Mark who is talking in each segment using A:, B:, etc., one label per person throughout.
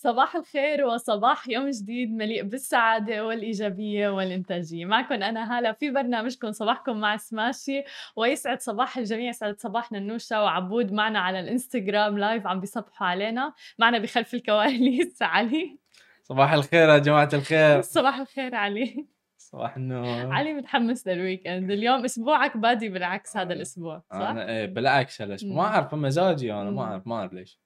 A: صباح الخير وصباح يوم جديد مليء بالسعادة والإيجابية والإنتاجية. معكم أنا هالة في برنامجكم صباحكم مع سماشي ويسعد صباح الجميع يسعد صباحنا نوشا وعبود معنا على الإنستغرام لايف عم بيصبحوا علينا. معنا بخلف الكواليس علي.
B: صباح الخير يا جماعة الخير.
A: صباح الخير علي.
B: صباح النور.
A: علي متحمس لل weekend اليوم أسبوعك بادي بالعكس هذا الأسبوع صح؟
B: أنا إيه بالعكس هالأسبوع. ما أعرف مزاجي أنا ما أعرف ما أعرف ليش.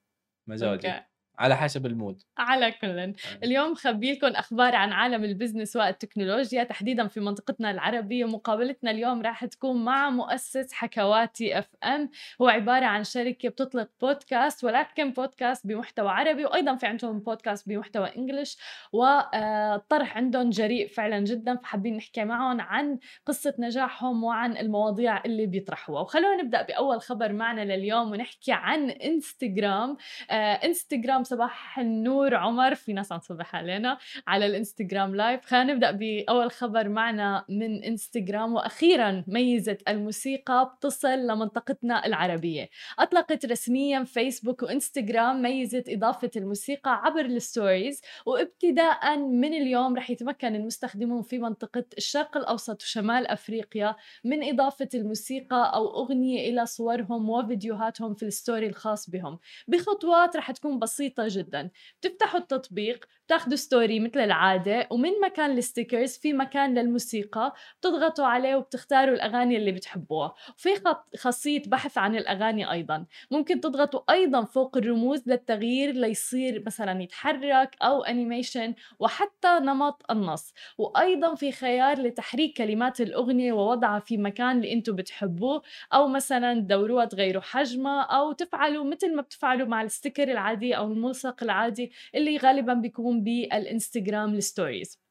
B: مزاجي.
A: أوكي.
B: على حسب ال mood.
A: على كل. اليوم خبي لكم أخبار عن عالم ال business والتكنولوجيا. تحديدا في منطقتنا العربية ومقابلتنا اليوم راح تكون مع مؤسس حكواتي FM هو عبارة عن شركة بتطلق بودكاست ولكن بودكاست بمحتوى عربي وأيضا في عندهم بودكاست بمحتوى English والطرح عندهم جريء فعلا جدا فحابين نحكي معهم عن قصة نجاحهم وعن المواضيع اللي بيطرحوها. وخلونا نبدأ بأول خبر معنا لليوم ونحكي عن انستغرام آه انستغرام صباح النور عمر. في ناس عم تصبح علينا على الإنستغرام live خلينا نبدأ بأول خبر معنا من إنستغرام. وأخيرا ميزة الموسيقى بتصل لمنطقتنا العربية. أطلقت رسميا فيسبوك وإنستغرام ميزة إضافة الموسيقى عبر ال stories وابتداء من اليوم رح يتمكن المستخدمون في منطقة الشرق الأوسط وشمال أفريقيا من إضافة الموسيقى أو أغنية إلى صورهم وفيديوهاتهم في ال story الخاص بهم. بخطوات رح تكون بسيطة جدا. بتفتحوا التطبيق بتاخذوا story مثل العادة ومن مكان ال stickers في مكان للموسيقى بتضغطوا عليه وبتختاروا الأغاني اللي بتحبوها. وفي خاصية بحث عن الأغاني أيضا. ممكن تضغطوا أيضا فوق الرموز للتغيير ليصير مثلا يتحرك أو animation وحتى نمط النص. وأيضا في خيار لتحريك كلمات الأغنية ووضعها في مكان اللي أنتم بتحبوه. أو مثلا تدوروها تغيروا حجمها أو تفعلوا مثل ما بتفعلوا مع ال sticker العادي أو الملصق العادي اللي غالبا بيكون بالإنستغرام ال stories.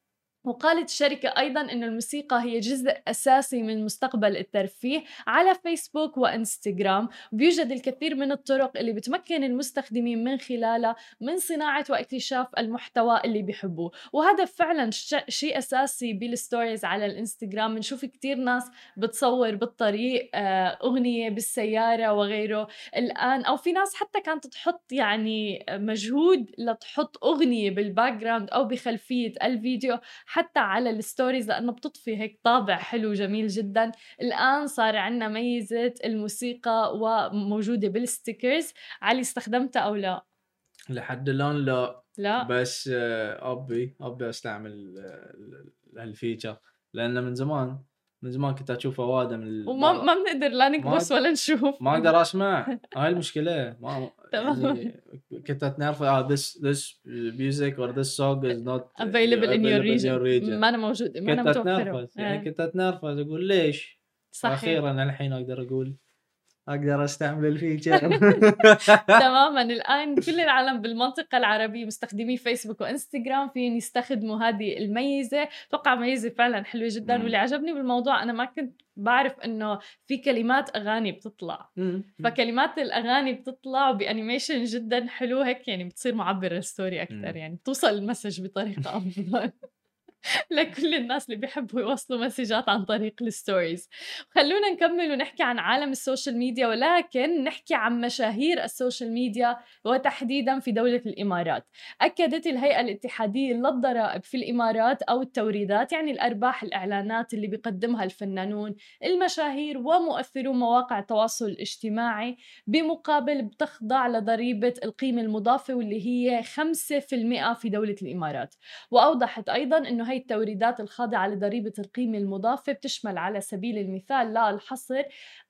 A: وقالت الشركة أيضا أن الموسيقى هي جزء أساسي من مستقبل الترفيه على فيسبوك وإنستغرام. بيوجد الكثير من الطرق اللي بتمكن المستخدمين من خلالها من صناعة واكتشاف المحتوى اللي بيحبوه. وهذا فعلا شيء أساسي بال stories على الإنستغرام. بنشوف كثير ناس بتصور بالطريق آه، أغنية بالسيارة وغيره. الآن أو في ناس حتى كانت تحط يعني مجهود لتحط أغنية بال background أو بخلفية الفيديو حتى على ال stories لأنه بتضفي هيك طابع حلو جميل جدا. الآن صار عندنا ميزة الموسيقى وموجودة بال stickers. علي استخدمتها أو لا؟
B: لحد الآن لا.
A: لا.
B: بس آه، أبي أبي أستعمل هالفيتشر. لأنه من زمان من زمان كنت أشوف أوادم من
A: وما ما بنقدر لا نكبس ولا نشوف.
B: ما أقدر أسمع. هاي المشكلة. ما تمام. يعني كنت اتنرفز آه this this music or this song is not
A: available in your region. ما أنا موجود. ما
B: أنا متوفرة. يعني إيه. كنت أتنرفز. أقول ليش؟
A: صحيح.
B: أخيرا الحين أقدر أقول أقدر أستعمل الفيتشر.
A: تماما. الآن كل العالم بالمنطقة العربية مستخدمي فيسبوك وإنستغرام فين يستخدموا هذه الميزة. أتوقع ميزة فعلا حلوة جدا. واللي عجبني بالموضوع أنا ما كنت بعرف إنه في كلمات أغاني بتطلع. فكلمات الأغاني بتطلع ب animation جدا حلو. هيك يعني بتصير معبره ال story أكثر يعني بتوصل ال message بطريقة أفضل. لكل الناس اللي بيحبوا يوصلوا مسجات عن طريق ال stories خلونا نكمل ونحكي عن عالم ال social media ولكن نحكي عن مشاهير ال social media وتحديدا في دولة الإمارات. أكدت الهيئة الاتحادية للضرائب في الإمارات أو التوريدات يعني الأرباح الإعلانات اللي بيقدمها الفنانون المشاهير ومؤثرو مواقع التواصل الاجتماعي بمقابل بتخضع لضريبة القيمة المضافة واللي هي 5% في دولة الإمارات. وأوضحت أيضا أنه هي التوريدات الخاضعة لضريبة القيمة المضافة بتشمل على سبيل المثال لا الحصر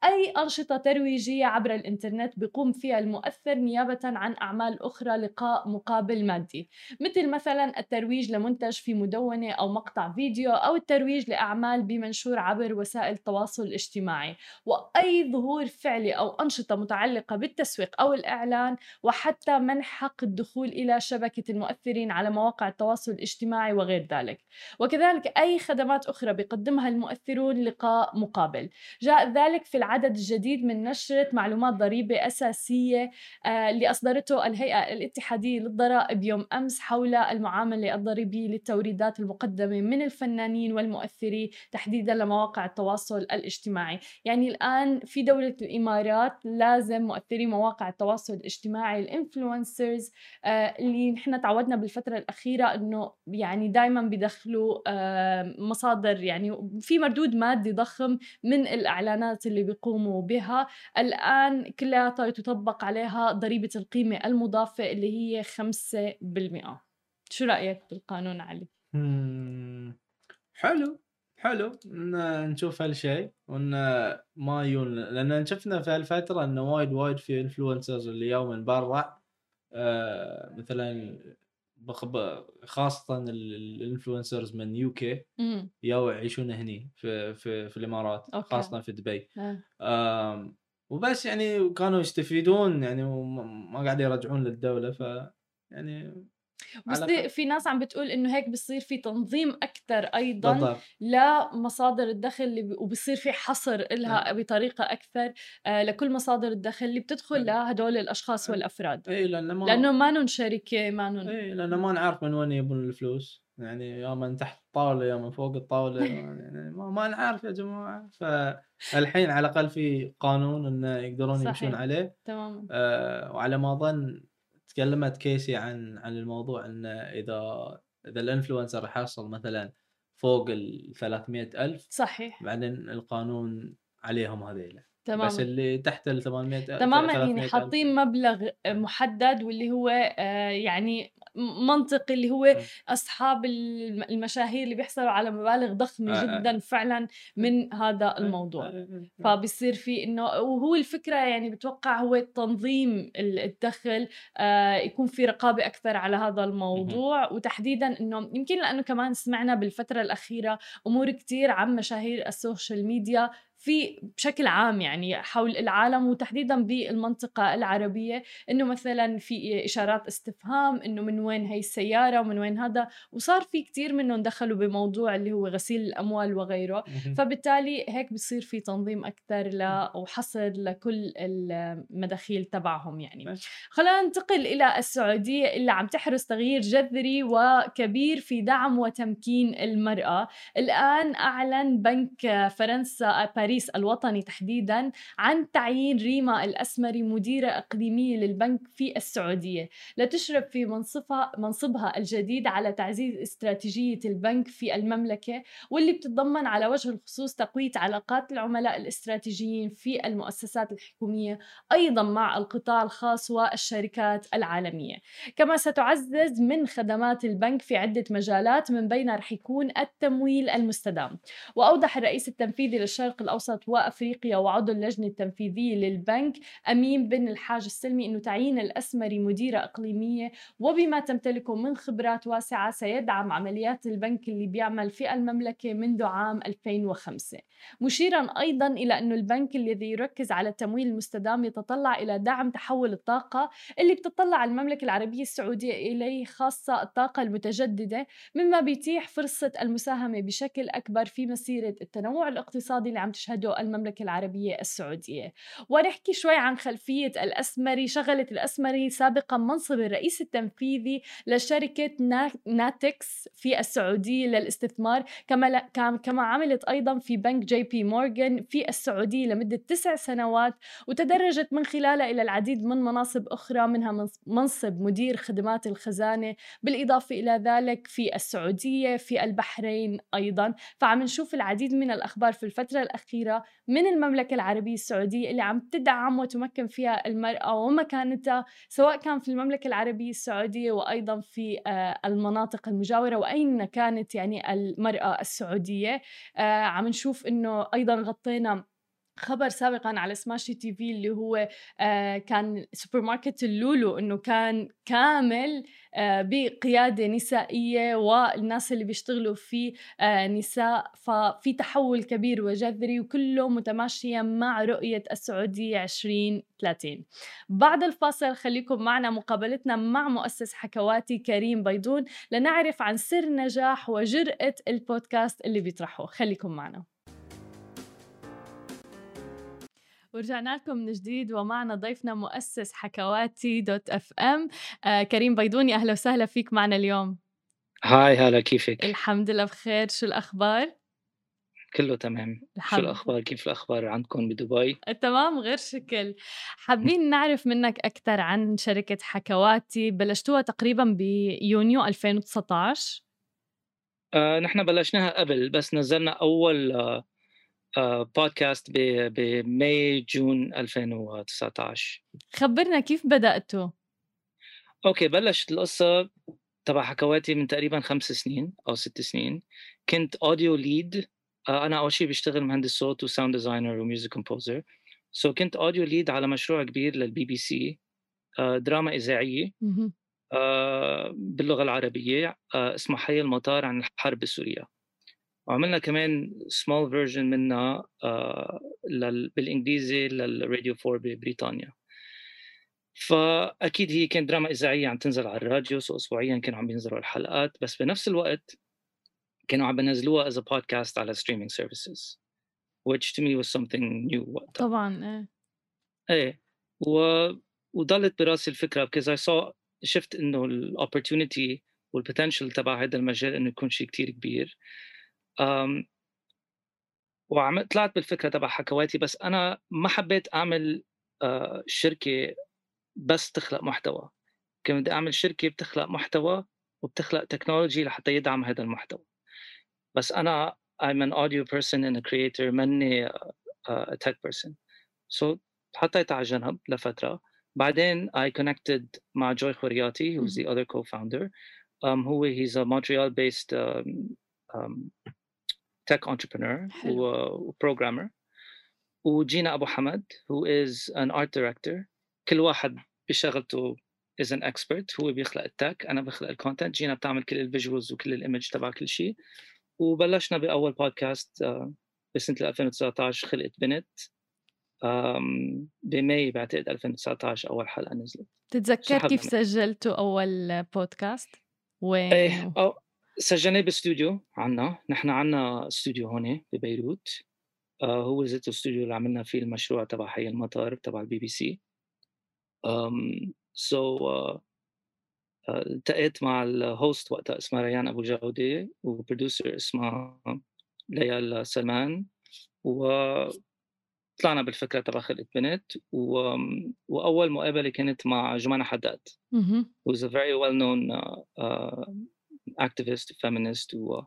A: أي أنشطة ترويجية عبر الإنترنت بيقوم فيها المؤثر نيابة عن أعمال أخرى لقاء مقابل مادي مثل مثلا الترويج لمنتج في مدونة أو مقطع فيديو أو الترويج لأعمال بمنشور عبر وسائل التواصل الاجتماعي وأي ظهور فعلي أو أنشطة متعلقة بالتسويق أو الإعلان وحتى منح حق الدخول إلى شبكة المؤثرين على مواقع التواصل الاجتماعي وغير ذلك. وكذلك أي خدمات أخرى بيقدمها المؤثرون لقاء مقابل. جاء ذلك في العدد الجديد من نشرة معلومات ضريبة أساسية آه، اللي أصدرته الهيئة الاتحادية للضرائب يوم أمس حول المعاملة الضريبية للتوريدات المقدمة من الفنانين والمؤثرين تحديدا لمواقع التواصل الاجتماعي. يعني الآن في دولة الإمارات لازم مؤثري مواقع التواصل الاجتماعي الإنفلونسرز آه، اللي نحن تعودنا بالفترة الأخيرة أنه يعني دائما آه، مصادر يعني في مردود مادي ضخم من الإعلانات اللي بيقوموا بها. الآن كلها تطبق عليها ضريبة القيمة المضافة اللي هي 5% شو رأيك بالقانون علي؟
B: حلو حلو. نشوف هالشيء وان ما يون لأن شفنا في هالفترة إنه وايد وايد في انفلونسرز اللي يوم من برا آه مثلا خاصة الانفلونسرز من يو كي يو يعيشون هني في في, في الإمارات أوكي. خاصة في دبي آه. وبس يعني كانوا يستفيدون يعني وما قاعد يرجعون للدولة ف يعني
A: بس في ناس عم بتقول إنه هيك بصير في تنظيم أكثر أيضا بالضبط. لمصادر الدخل اللي وبصير في حصر لها بطريقة أكثر آه لكل مصادر الدخل اللي بتدخل لهدول الأشخاص والأفراد.
B: اي لأنه
A: ما لأنه ما نون شركة ما نون
B: اي لأنه ما نعرف من وين يبون الفلوس. يعني يا من تحت الطاولة يا من فوق الطاولة. يعني ما, ما نعرف يا جماعة. فالحين على الأقل في قانون إنه يقدرون صحيح. يمشون عليه.
A: تماما.
B: آه وعلى ما أظن تكلمت كيسي عن عن الموضوع إنه إذا إذا الإنفلونسر حصل مثلا فوق ال 300 ألف
A: صحيح.
B: بعدين القانون عليهم هذيلا. تماما. بس اللي تحت ال 800
A: تماما يعني حاطين مبلغ محدد واللي هو آه، يعني منطقي اللي هو أصحاب المشاهير اللي بيحصلوا على مبالغ ضخمة آه، آه. جدا فعلا من هذا الموضوع. فبصير في إنه وهو الفكرة يعني بتوقع هو تنظيم الدخل يكون في رقابة أكثر على هذا الموضوع. وتحديدا إنه يمكن لأنه كمان سمعنا بالفترة الأخيرة أمور كثير عن مشاهير ال social media في بشكل عام يعني حول العالم وتحديدا بالمنطقة العربية إنه مثلا في إشارات استفهام إنه من وين هي السيارة ومن وين هذا وصار في كتير منهم دخلوا بموضوع اللي هو غسيل الأموال وغيره. فبالتالي هيك بصير في تنظيم أكثر ل وحصر لكل المداخيل تبعهم يعني. خلينا ننتقل إلى السعودية اللي عم تحرز تغيير جذري وكبير في دعم وتمكين المرأة. الآن أعلن بنك فرنسا باريس باريس الوطني تحديدا عن تعيين ريما الأسمري مديرة إقليمية للبنك في السعودية. لتشرف في منصبها منصبها الجديد على تعزيز استراتيجية البنك في المملكة واللي بتتضمن على وجه الخصوص تقوية علاقات العملاء الاستراتيجيين في المؤسسات الحكومية أيضا مع القطاع الخاص والشركات العالمية. كما ستعزز من خدمات البنك في عدة مجالات من بينها رح يكون التمويل المستدام. وأوضح الرئيس التنفيذي للشرق الأوسط الأوسط وأفريقيا وعضو اللجنة التنفيذية للبنك أمين بن الحاج السلمي أنه تعيين الأسمري مديرة إقليمية. وبما تمتلكه من خبرات واسعة سيدعم عمليات البنك اللي بيعمل في المملكة منذ عام 2005 مشيرا أيضا إلى أنه البنك الذي يركز على التمويل المستدام يتطلع إلى دعم تحول الطاقة اللي بتطلع المملكة العربية السعودية إليه خاصة الطاقة المتجددة مما بيتيح فرصة المساهمة بشكل أكبر في مسيرة التنوع الاقتصادي اللي عم تشهده المملكة العربية السعودية. ونحكي شوي عن خلفية الأسمري شغلت الأسمري سابقا منصب الرئيس التنفيذي لشركة ناتكس في السعودية للاستثمار كما كما عملت أيضا في بنك جي بي مورغان في السعودية لمدة تسع سنوات وتدرجت من خلالها إلى العديد من مناصب أخرى منها منصب مدير خدمات الخزانة بالإضافة إلى ذلك في السعودية في البحرين أيضا. فعم نشوف العديد من الأخبار في الفترة الأخيرة من المملكة العربية السعودية اللي عم تدعم وتمكن فيها المرأة ومكانتها سواء كان في المملكة العربية السعودية وأيضا في آه، المناطق المجاورة وأين كانت يعني المرأة السعودية. آه، عم نشوف إنه أيضا غطينا خبر سابقا على سماشي TV اللي هو آه كان سوبرماركت اللولو إنه كان كامل آه بقيادة نسائية والناس اللي بيشتغلوا فيه آه نساء. ففي تحول كبير وجذري وكله متماشيا مع رؤية السعودية 2030 بعد الفاصل خليكم معنا مقابلتنا مع مؤسس حكواتي كريم بيضون لنعرف عن سر نجاح وجرأة البودكاست اللي بيطرحه. خليكم معنا. ورجعنا لكم من جديد ومعنا ضيفنا مؤسس حكواتي dot FM. آه كريم بيضون أهلا وسهلا فيك معنا اليوم.
C: هاي هلا كيفك؟
A: الحمد لله بخير. شو الأخبار؟
C: كله تمام. شو الأخبار؟ كيف الأخبار عندكم بدبي؟
A: تمام غير شكل. حابين نعرف منك أكثر عن شركة حكواتي. بلشتوها تقريبا بيونيو 2019
C: آه نحن بلشناها قبل بس نزلنا أول آه بودكاست ب May June 2019
A: خبرنا كيف بدأتوا؟
C: okay بلشت القصة تبع حكواتي من تقريبا خمس سنين أو ست سنين. كنت audio lead أنا أول شيء بشتغل مهندس صوت و sound designer و music composer so كنت audio lead على مشروع كبير للبي بي سي. دراما إذاعية. آه، باللغة العربية. آه، اسمه حي المطار عن الحرب بسوريا وعملنا كمان small version منها آه بالإنجليزي للراديو 4 ببريطانيا. فأكيد هي كانت دراما إذاعية عم تنزل على الراديو so اسبوعيا كانوا عم بينزلوا الحلقات بس بنفس الوقت كانوا عم بينزلوها as podcast على streaming services which to me was something new
A: وقتها. طبعا إيه.
C: إيه. و... وضلت براسي الفكرة because I saw شفت إنه ال opportunity وال potential تبع هذا المجال إنه يكون شيء كتير كبير. وعملت طلعت بالفكرة تبع حكواتي بس أنا ما حبيت أعمل آه، شركة بس تخلق محتوى، كان بدي أعمل شركة بتخلق محتوى وبتخلق technology لحتى يدعم هذا المحتوى. بس أنا I'm an audio person and a creator ماني a tech person. So حطيتها على جنب لفترة، بعدين I connected مع جوي خورياتي who's the other co-founder um, هو he's a Montreal based um, um, tech entrepreneur و programmer وجينا أبو حمد who is an art director. كل واحد بشغلته is an expert. هو بيخلق ال tech أنا بخلق ال content جينا بتعمل كل ال visuals وكل ال image تبع كل شيء وبلشنا بأول بودكاست uh, بسنة 2019 خلقة بنت. ب May بعتقد 2019 أول حلقة نزلت.
A: تتذكر كيف سجلتوا أول بودكاست؟
C: وين؟ إيه أو سجلناه باستوديو عنا. نحن عنا استوديو هون ببيروت آه هو ذاته الاستوديو اللي عملنا فيه المشروع تبع حي المطار تبع ال BBC. so التقيت مع ال host وقتها اسمها ريان أبو جوده و producer اسمها ليال سلمان. و طلعنا بالفكرة تبع خلقة بنت و... وأول مقابلة كانت مع جمانة حداد. who's a very well known uh, uh, activist feminist و...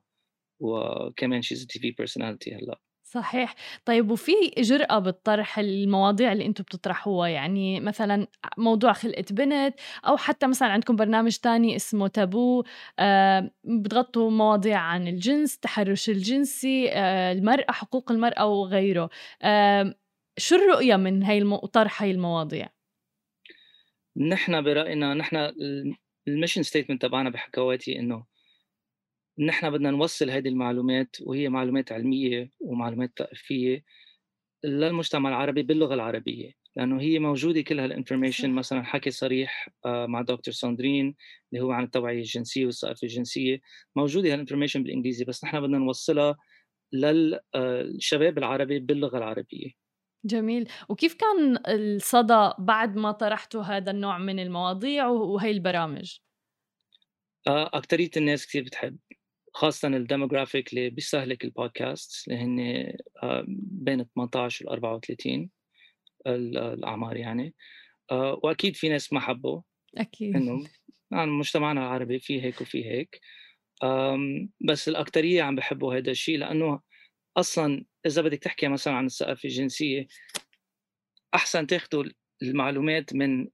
C: وكمان she's TV personality هلأ.
A: صحيح. طيب وفي جرأة بالطرح المواضيع اللي أنتم بتطرحوها؟ يعني مثلا موضوع خلقة بنت أو حتى مثلا عندكم برنامج تاني اسمه تابو آه بتغطوا مواضيع عن الجنس التحرش الجنسي آه المرأة حقوق المرأة وغيره آه شو الرؤية من هاي الم... طرح هاي المواضيع؟
C: نحن برأينا نحن ال mission statement تبعنا بحكواتي إنه نحن بدنا نوصل هذه المعلومات وهي معلومات علمية ومعلومات ثقافيه للمجتمع العربي باللغة العربية لأنه هي موجودة كل هال information مثلا حكي صريح آه، مع دكتور ساندرين اللي هو عن التوعية الجنسية والثقافة الجنسية موجودة هال information بالإنجليزي بس نحن بدنا نوصلها للشباب العربي باللغة العربية.
A: جميل. وكيف كان الصدى بعد ما طرحتوا هذا النوع من المواضيع وهي البرامج؟
C: آه، أكترية الناس كثير بتحب. خاصة ال demographic اللي بيستهلك البودكاست اللي هن آه، بين 18 و 34 الأعمار يعني. آه، وأكيد في ناس ما حبوا
A: أكيد.
C: إنه يعني مجتمعنا العربي في هيك وفي هيك. بس الأكترية عم بحبوا هذا الشيء لأنه أصلا إذا بدك تحكي مثلا عن الثقافة الجنسية أحسن تاخذوا المعلومات من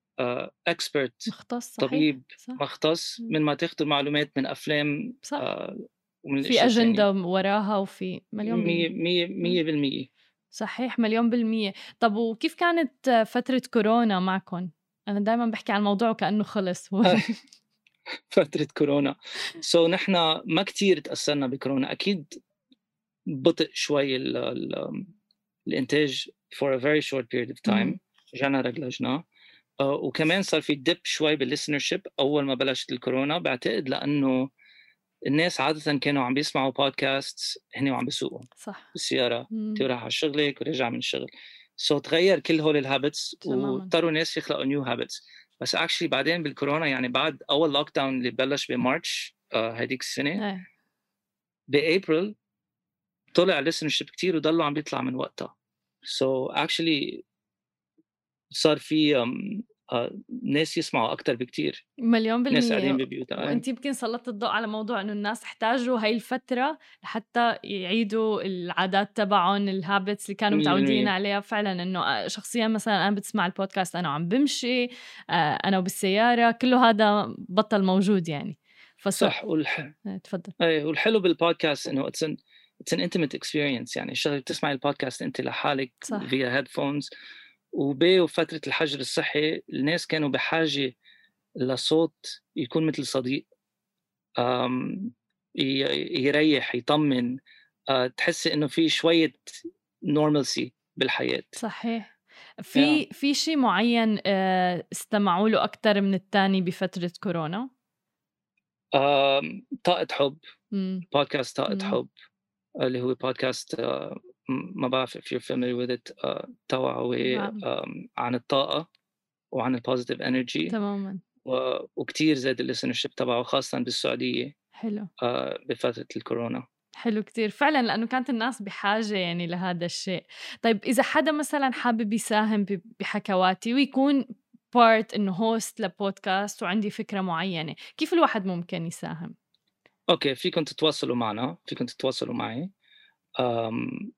C: اكسبرت
A: آه، مختص
C: صحيح. طبيب صح. مختص من ما تاخذ معلومات من أفلام
A: صح. آه ومن في أجندة وراها وفي مليون
C: مية مية مية بالمية.
A: صحيح مليون بالمية. طب وكيف كانت فترة كورونا معكم؟ أنا دائما بحكي عن الموضوع كأنه خلص.
C: فترة كورونا. so, نحن ما كتير تأثرنا بكورونا. أكيد بطئ شوي ال ال الإنتاج for a very short period of time رجعنا رجعنا. وكمان صار في dip شوي بال listenership أول ما بلشت الكورونا. بعتقد لأنه الناس عادة كانوا عم بيسمعوا بودكاست هن وعم بيسوقوا
A: صح.
C: بالسيارة. انت رايح على شغلك ورجع من الشغل. so, تغير كل هول ال habits واضطروا الناس يخلقوا new habits بس actually بعدين بالكورونا يعني بعد أول lockdown اللي بلش ب March هذيك uh, السنة بأبريل طلع listenership كثير وضلوا عم بيطلع من وقتها. so actually صار في آه، ناس يسمعوا أكثر بكثير
A: مليون بالمية.
C: ناس قاعدين ببيوتها
A: وانت يمكن سلطت الضوء على موضوع إنه الناس احتاجوا هاي الفترة لحتى يعيدوا العادات تبعهم ال habits اللي كانوا متعودين عليها. فعلا إنه آه، شخصيا مثلا أنا بتسمع البودكاست أنا وعم بمشي آه، أنا وبالسيارة كله هذا بطل موجود يعني.
C: فصح. والح...
A: تفضل.
C: إيه والحلو بالبودكاست إنه it's it's an intimate experience يعني الشغله بتسمعي البودكاست انت لحالك via headphones وب وفترة الحجر الصحي الناس كانوا بحاجة لصوت يكون مثل صديق يريح يطمن آه، تحسي إنه في شوية normalcy بالحياة.
A: صحيح. في yeah. في شيء معين آه، استمعوا له أكثر من الثاني بفترة كورونا؟
C: طاقة حب. بودكاست طاقة حب اللي هو بودكاست آه، ما بعرف if you're familiar with it uh, توعوي نعم. عن الطاقة وعن ال positive energy
A: تماما.
C: و... وكتير زاد ال listenership تبعه خاصة بالسعودية
A: حلو.
C: uh, بفترة الكورونا.
A: حلو كتير. فعلا لأنه كانت الناس بحاجة يعني لهذا الشيء. طيب إذا حدا مثلا حابب يساهم بحكواتي ويكون part إنه host ل podcast وعندي فكرة معينة كيف الواحد ممكن يساهم؟
C: okay فيكم تتواصلوا معنا فيكم تتواصلوا معي. um,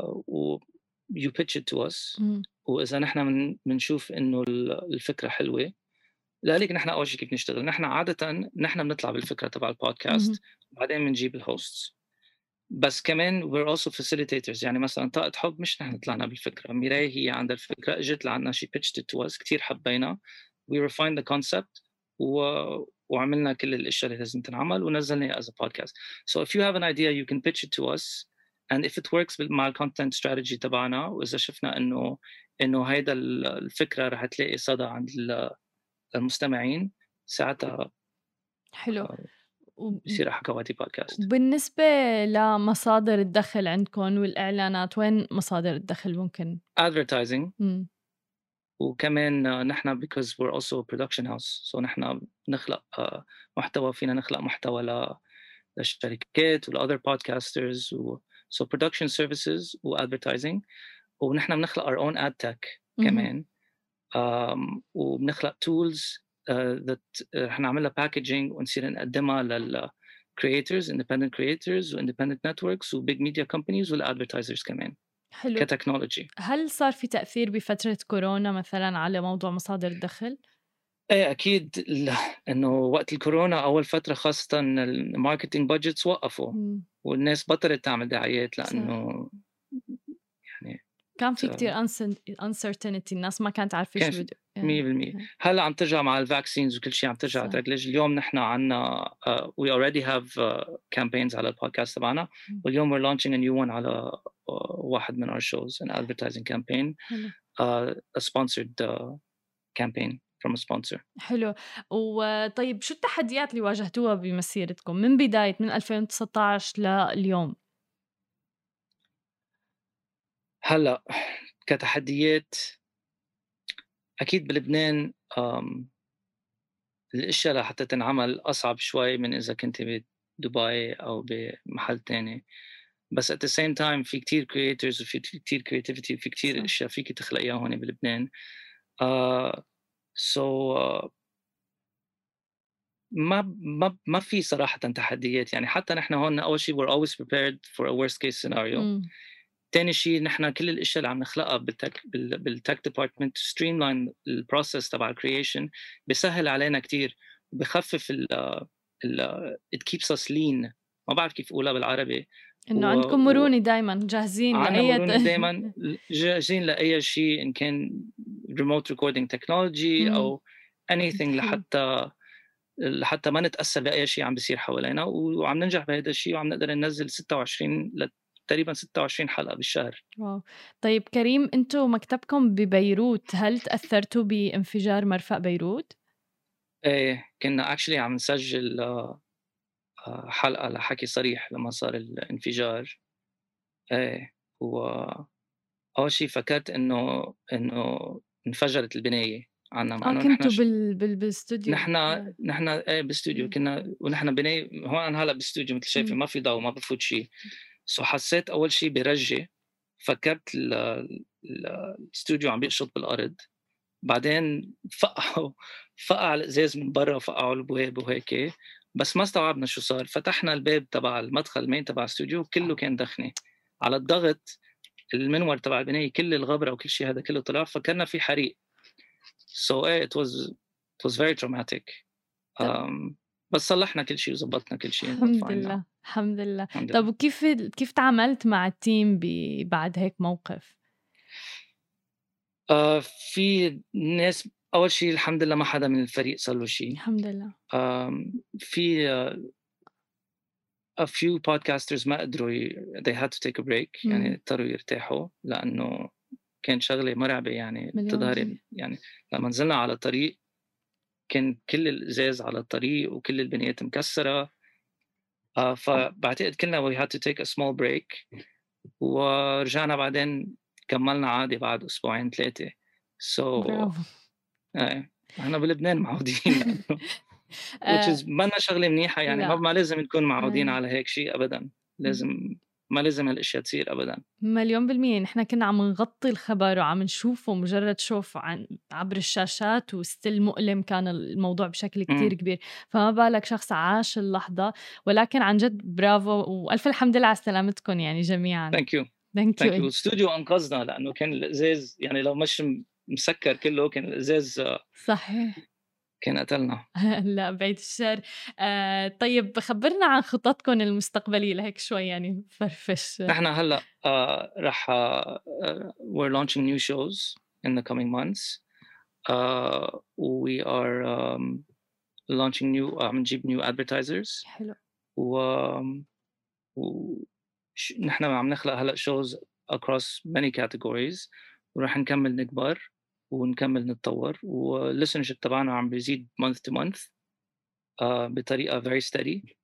C: و you pitch it to us.
A: إمم.
C: وإذا نحن بنشوف إنه الفكرة حلوة لذلك نحن أول شيء كيف نشتغل. نحن عاده نحن بنطلع بالفكرة تبع البودكاست بعدين بنجيب ال host بس كمان we're also facilitators. يعني مثلا طاقة حب مش نحن طلعنا بالفكرة. ميراي هي عندها الفكرة إجت لعنا she pitched it to us. كثير حبينا. We refined the concept و... وعملنا كل الأشياء اللي لازم تنعمل ونزلنا as a podcast. So if you have an idea you can pitch it to us and if it works مع الكونتنت strategy تبعنا وإذا شفنا إنه إنه هيدا الفكرة رح تلاقي صدى عند المستمعين ساعتها
A: حلو
C: بصير حكواتي بودكاست
A: بالنسبة لمصادر الدخل عندكم والإعلانات وين مصادر الدخل ممكن؟
C: advertising
A: م.
C: وكمان نحن because we're also a production house so نحن نخلق محتوى فينا نخلق محتوى للشركات ولأذر podcasters و so production services و advertising ونحن بنخلق our own ad tech كمان um, وبنخلق tools uh, that uh, رح نعملها packaging ونصير نقدمها لل creators independent creators و independent networks و big media companies وال advertisers كمان
A: حلو
C: ك technology
A: هل صار في تأثير بفترة كورونا مثلا على موضوع مصادر الدخل؟
C: إيه أكيد إنه وقت الكورونا أول فترة خاصة ال marketing budgets وقفوا
A: م.
C: والناس بطلت تعمل دعايات لأنه يعني
A: كان في كثير uncertainty الناس ما كانت عارفة شو
C: بده. 100% هلأ عم ترجع مع ال vaccines وكل شيء عم ترجع ترجع اليوم نحن عندنا we already have كامبينز على البودكاست تبعنا واليوم launching a new one على uh, واحد من our shows an advertising campaign uh, a from a sponsor.
A: حلو. وطيب شو التحديات اللي واجهتوها بمسيرتكم من بداية من 2019 لليوم؟
C: هلأ كتحديات أكيد بلبنان الأشياء لحتى تنعمل أصعب شوي من إذا كنت بدبي أو بمحل تاني. بس at the same time في كتير creators وفي كتير creativity وفي كتير أشياء فيك تخلقيها هون بلبنان. So uh, ما ما ما في صراحة تحديات. يعني حتى نحن هون أول شيء we're always prepared for a worst case scenario.
A: م.
C: تاني شيء نحن كل الأشياء اللي عم نخلقها بال tech بال tech department streamline ال process تبع ال creation بيسهل علينا كثير بخفف ال ال it keeps us lean. ما بعرف كيف أقولها بالعربي.
A: إنه
C: و-
A: عندكم مرونة دائما جاهزين لأي
C: مرونة دائما جاهزين لأي شيء إن كان remote recording
A: technology.
C: أو anything
A: حلو.
C: لحتى لحتى ما نتأثر بأي شيء عم بيصير حوالينا وعم ننجح بهذا الشيء وعم نقدر ننزل 26 ل تقريبا 26 حلقة بالشهر
A: wow طيب كريم أنتم مكتبكم ببيروت هل تأثرتوا بانفجار مرفأ بيروت؟
C: إيه كنا actually عم نسجل آه، حلقة لحكي صريح لما صار الانفجار إيه و أول شيء فكرت إنه إنه انفجرت البناية عنا آه
A: كنتوا بال... بال... بالاستوديو
C: نحن
A: آه.
C: نحن إيه بالاستوديو. كنا ونحن بناي هون هلأ بالاستوديو مثل
A: شايفة.
C: ما في ضوء ما بفوت شيء so حسيت أول شيء برجة فكرت ال- ال- الاستوديو عم بيقشط بالأرض بعدين فقعوا فقع الأزاز من برا فقعوا البواب وهيك بس ما استوعبنا شو صار فتحنا الباب تبع المدخل المين تبع الاستوديو كله كان دخنه على الضغط المنور تبع البناية كل الغبرة وكل شيء هذا كله طلع فكرنا في حريق so eh, it was it was very traumatic um, بس صلحنا كل شيء وظبطنا كل شيء
A: الحمد. لله الحمد لله طب. وكيف كيف تعاملت مع التيم. بعد هيك موقف؟
C: آه في ناس أول شيء الحمد لله ما حدا من الفريق صار له شيء
A: الحمد لله.
C: في uh, a few podcasters ما قدروا ي... they had to take a break
A: مم.
C: يعني اضطروا يرتاحوا لأنه كان شغلة مرعبة يعني
A: بالمية.
C: يعني لما نزلنا على الطريق كان كل الإزاز على الطريق وكل البنيات مكسرة. آه فبعتقد كلنا we had to take a small break ورجعنا بعدين كملنا عادي بعد أسبوعين ثلاثة. So
A: برافو.
C: إيه. إحنا بلبنان معودين. Which
A: آه،
C: is منا شغلة منيحة يعني
A: لا.
C: ما ما لازم نكون معودين. على هيك شيء ابدا. لازم ما لازم هالأشياء تصير ابدا.
A: مليون بالمية. نحن كنا عم نغطي الخبر وعم نشوفه مجرد شوف عن عبر الشاشات وستيل مؤلم كان الموضوع بشكل كتير
C: مم.
A: كبير. فما بالك شخص عاش اللحظة. ولكن عن جد برافو وألف الحمد لله على سلامتكم يعني جميعا.
C: ثانك يو
A: ثانك
C: يو
A: يو
C: الاستوديو أنقذنا لأنه كان الازاز يعني لو مش م- مسكر كله كان الإزاز آه،
A: صحيح.
C: كان قتلنا.
A: لا بعيد الشر. آه طيب خبرنا عن خططكم المستقبلية لهيك شوي يعني فرفش.
C: نحن هلأ آه رح آه آه، we're launching new shows in the coming months. uh, we are um, launching new عم نجيب new advertisers.
A: حلو.
C: و. نحن عم نخلق هلأ shows across many categories. ورح نكمل نكبر ونكمل نتطور. والlistenership تبعنا عم بيزيد to month آه بطريقة very steady.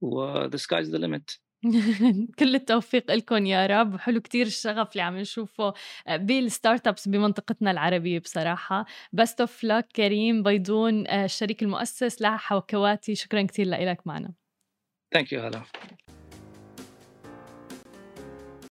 C: و the sky's the limit.
A: كل التوفيق لكم يا رب. حلو كتير الشغف اللي عم نشوفه بال start-ups بمنطقتنا العربية بصراحة. best of luck كريم بيضون آه، الشريك المؤسس لحكواتي شكرا كتير لك معنا.
C: Thank you هلا.